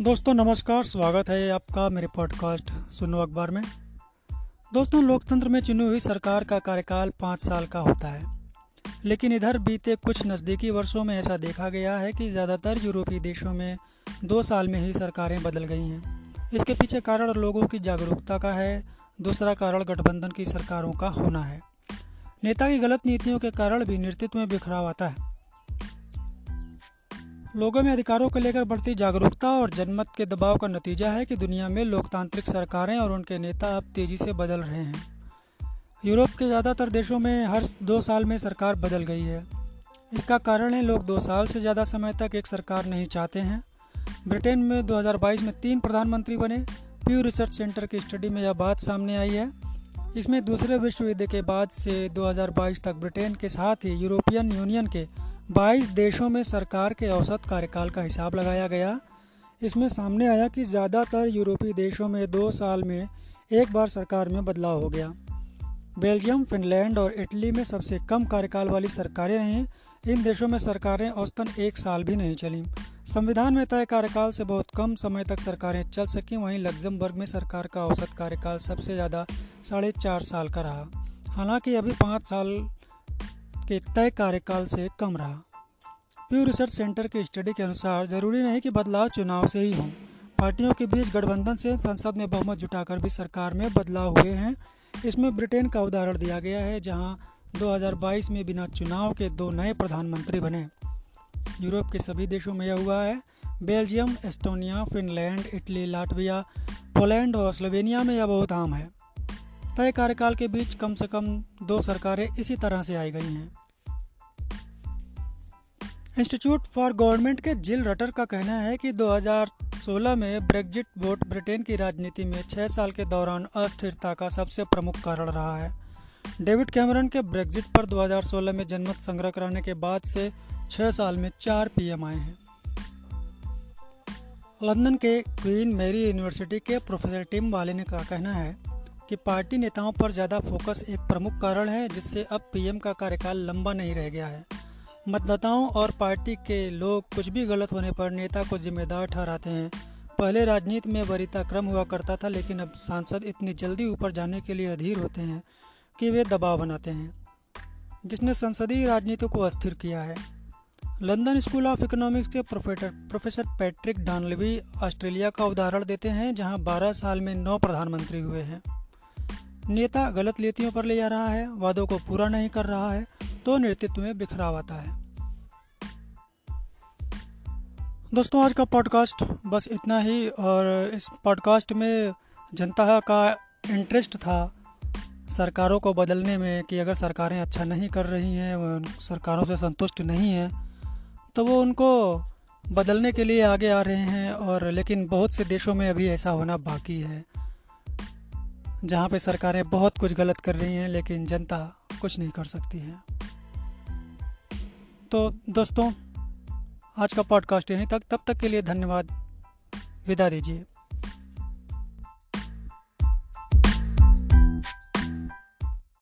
दोस्तों, नमस्कार, स्वागत है आपका मेरे पॉडकास्ट सुनो अखबार में। दोस्तों, लोकतंत्र में चुनी हुई सरकार का कार्यकाल पाँच साल का होता है। लेकिन इधर बीते कुछ नज़दीकी वर्षों में ऐसा देखा गया है कि ज़्यादातर यूरोपीय देशों में दो साल में ही सरकारें बदल गई हैं। इसके पीछे कारण लोगों की जागरूकता का है, दूसरा कारण गठबंधन की सरकारों का होना है। नेता की गलत नीतियों के कारण भी नेतृत्व में बिखराव आता है। लोगों में अधिकारों को लेकर बढ़ती जागरूकता और जनमत के दबाव का नतीजा है कि दुनिया में लोकतांत्रिक सरकारें और उनके नेता अब तेज़ी से बदल रहे हैं। यूरोप के ज़्यादातर देशों में हर दो साल में सरकार बदल गई है। इसका कारण है लोग दो साल से ज़्यादा समय तक एक सरकार नहीं चाहते हैं। ब्रिटेन में 2022 में तीन प्रधानमंत्री बने। प्यू रिसर्च सेंटर की स्टडी में यह बात सामने आई है। इसमें दूसरे विश्व युद्ध के बाद से 2022 तक ब्रिटेन के साथ ही यूरोपियन यूनियन के 22 देशों में सरकार के औसत कार्यकाल का हिसाब लगाया गया। इसमें सामने आया कि ज़्यादातर यूरोपीय देशों में दो साल में एक बार सरकार में बदलाव हो गया। बेल्जियम, फिनलैंड और इटली में सबसे कम कार्यकाल वाली सरकारें रहीं। इन देशों में सरकारें औसतन एक साल भी नहीं चलीं। संविधान में तय कार्यकाल से बहुत कम समय तक सरकारें चल सकीं, वहीं लग्जमबर्ग में सरकार का औसत कार्यकाल सबसे ज़्यादा साढ़े चार साल का रहा। हालाँकि अभी पाँच साल के तय कार्यकाल से कम रहा। प्यू रिसर्च सेंटर की स्टडी के अनुसार ज़रूरी नहीं कि बदलाव चुनाव से ही हो। पार्टियों के बीच गठबंधन से संसद में बहुमत जुटाकर भी सरकार में बदलाव हुए हैं। इसमें ब्रिटेन का उदाहरण दिया गया है, जहाँ 2022 में बिना चुनाव के दो नए प्रधानमंत्री बने। यूरोप के सभी देशों में यह हुआ है। Belgium, Estonia, Finland, Italy, Latvia, Poland और स्लोवेनिया में यह बहुत आम है। तय कार्यकाल के बीच कम से कम दो सरकारें इसी तरह से आई गई हैं। इंस्टीट्यूट फॉर गवर्नमेंट के जिल रटर का कहना है कि 2016 में ब्रेग्जिट वोट ब्रिटेन की राजनीति में छः साल के दौरान अस्थिरता का सबसे प्रमुख कारण रहा है। डेविड कैमरन के ब्रेग्जिट पर 2016 में जनमत संग्रह कराने के बाद से छः साल में चार पीएम आए हैं। लंदन के क्वीन मैरी यूनिवर्सिटी के प्रोफेसर टिम वाले ने का कहना है कि पार्टी नेताओं पर ज़्यादा फोकस एक प्रमुख कारण है, जिससे अब पीएम का कार्यकाल लंबा नहीं रह गया है। मतदाताओं और पार्टी के लोग कुछ भी गलत होने पर नेता को जिम्मेदार ठहराते हैं। पहले राजनीति में वरीता क्रम हुआ करता था, लेकिन अब सांसद इतनी जल्दी ऊपर जाने के लिए अधीर होते हैं कि वे दबाव बनाते हैं, जिसने संसदीय राजनीति को अस्थिर किया है। लंदन स्कूल ऑफ़ इकोनॉमिक्स के professor professor Patrick Dunleavy Australia का उदाहरण देते हैं, जहाँ 12 साल में नौ प्रधानमंत्री हुए हैं। नेता गलत नीतियों पर ले जा रहा है, वादों को पूरा नहीं कर रहा है तो नेतृत्व में बिखराव आता है। दोस्तों, आज का पॉडकास्ट बस इतना ही, और इस पॉडकास्ट में जनता का इंटरेस्ट था सरकारों को बदलने में कि अगर सरकारें अच्छा नहीं कर रही हैं सरकारों से संतुष्ट नहीं हैं तो वो उनको बदलने के लिए आगे आ रहे हैं, और लेकिन बहुत से देशों में अभी ऐसा होना बाकी है। जहाँ पे सरकारें बहुत कुछ गलत कर रही हैं, लेकिन जनता कुछ नहीं कर सकती है। तो दोस्तों, आज का पॉडकास्ट यहीं तक। तब तक के लिए धन्यवाद। विदा दीजिए।